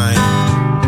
Oh,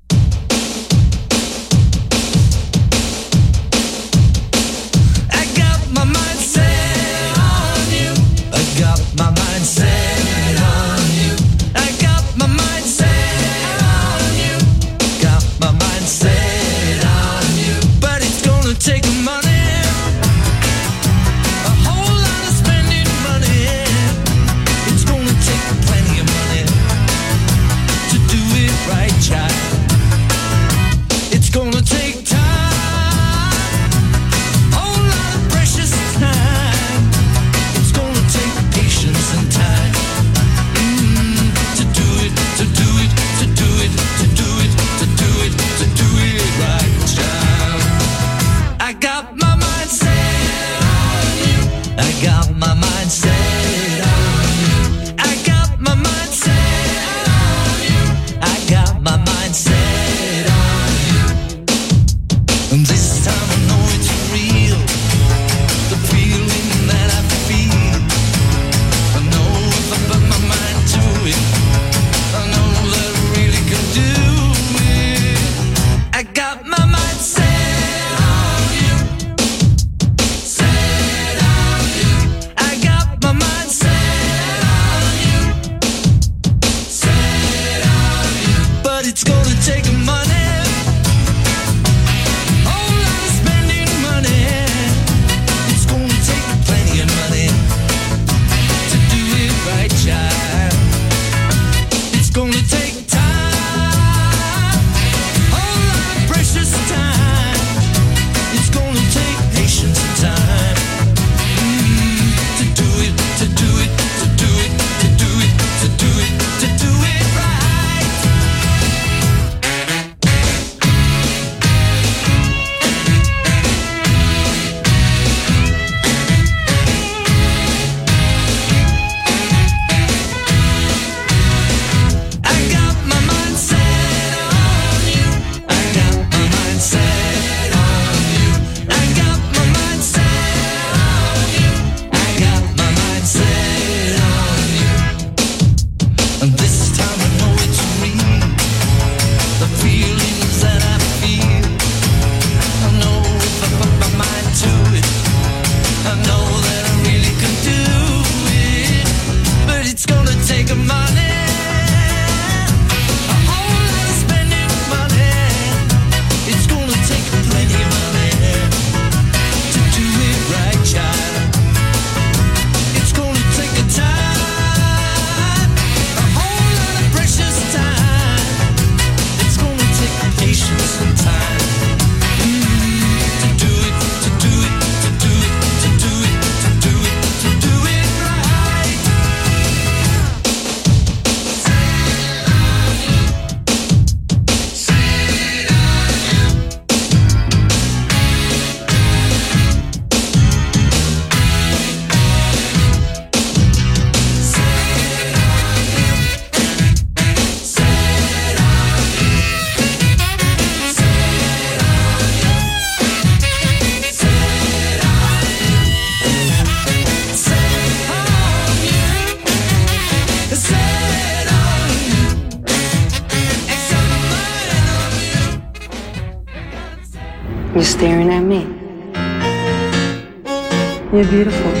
beautiful.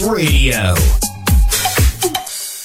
Radio.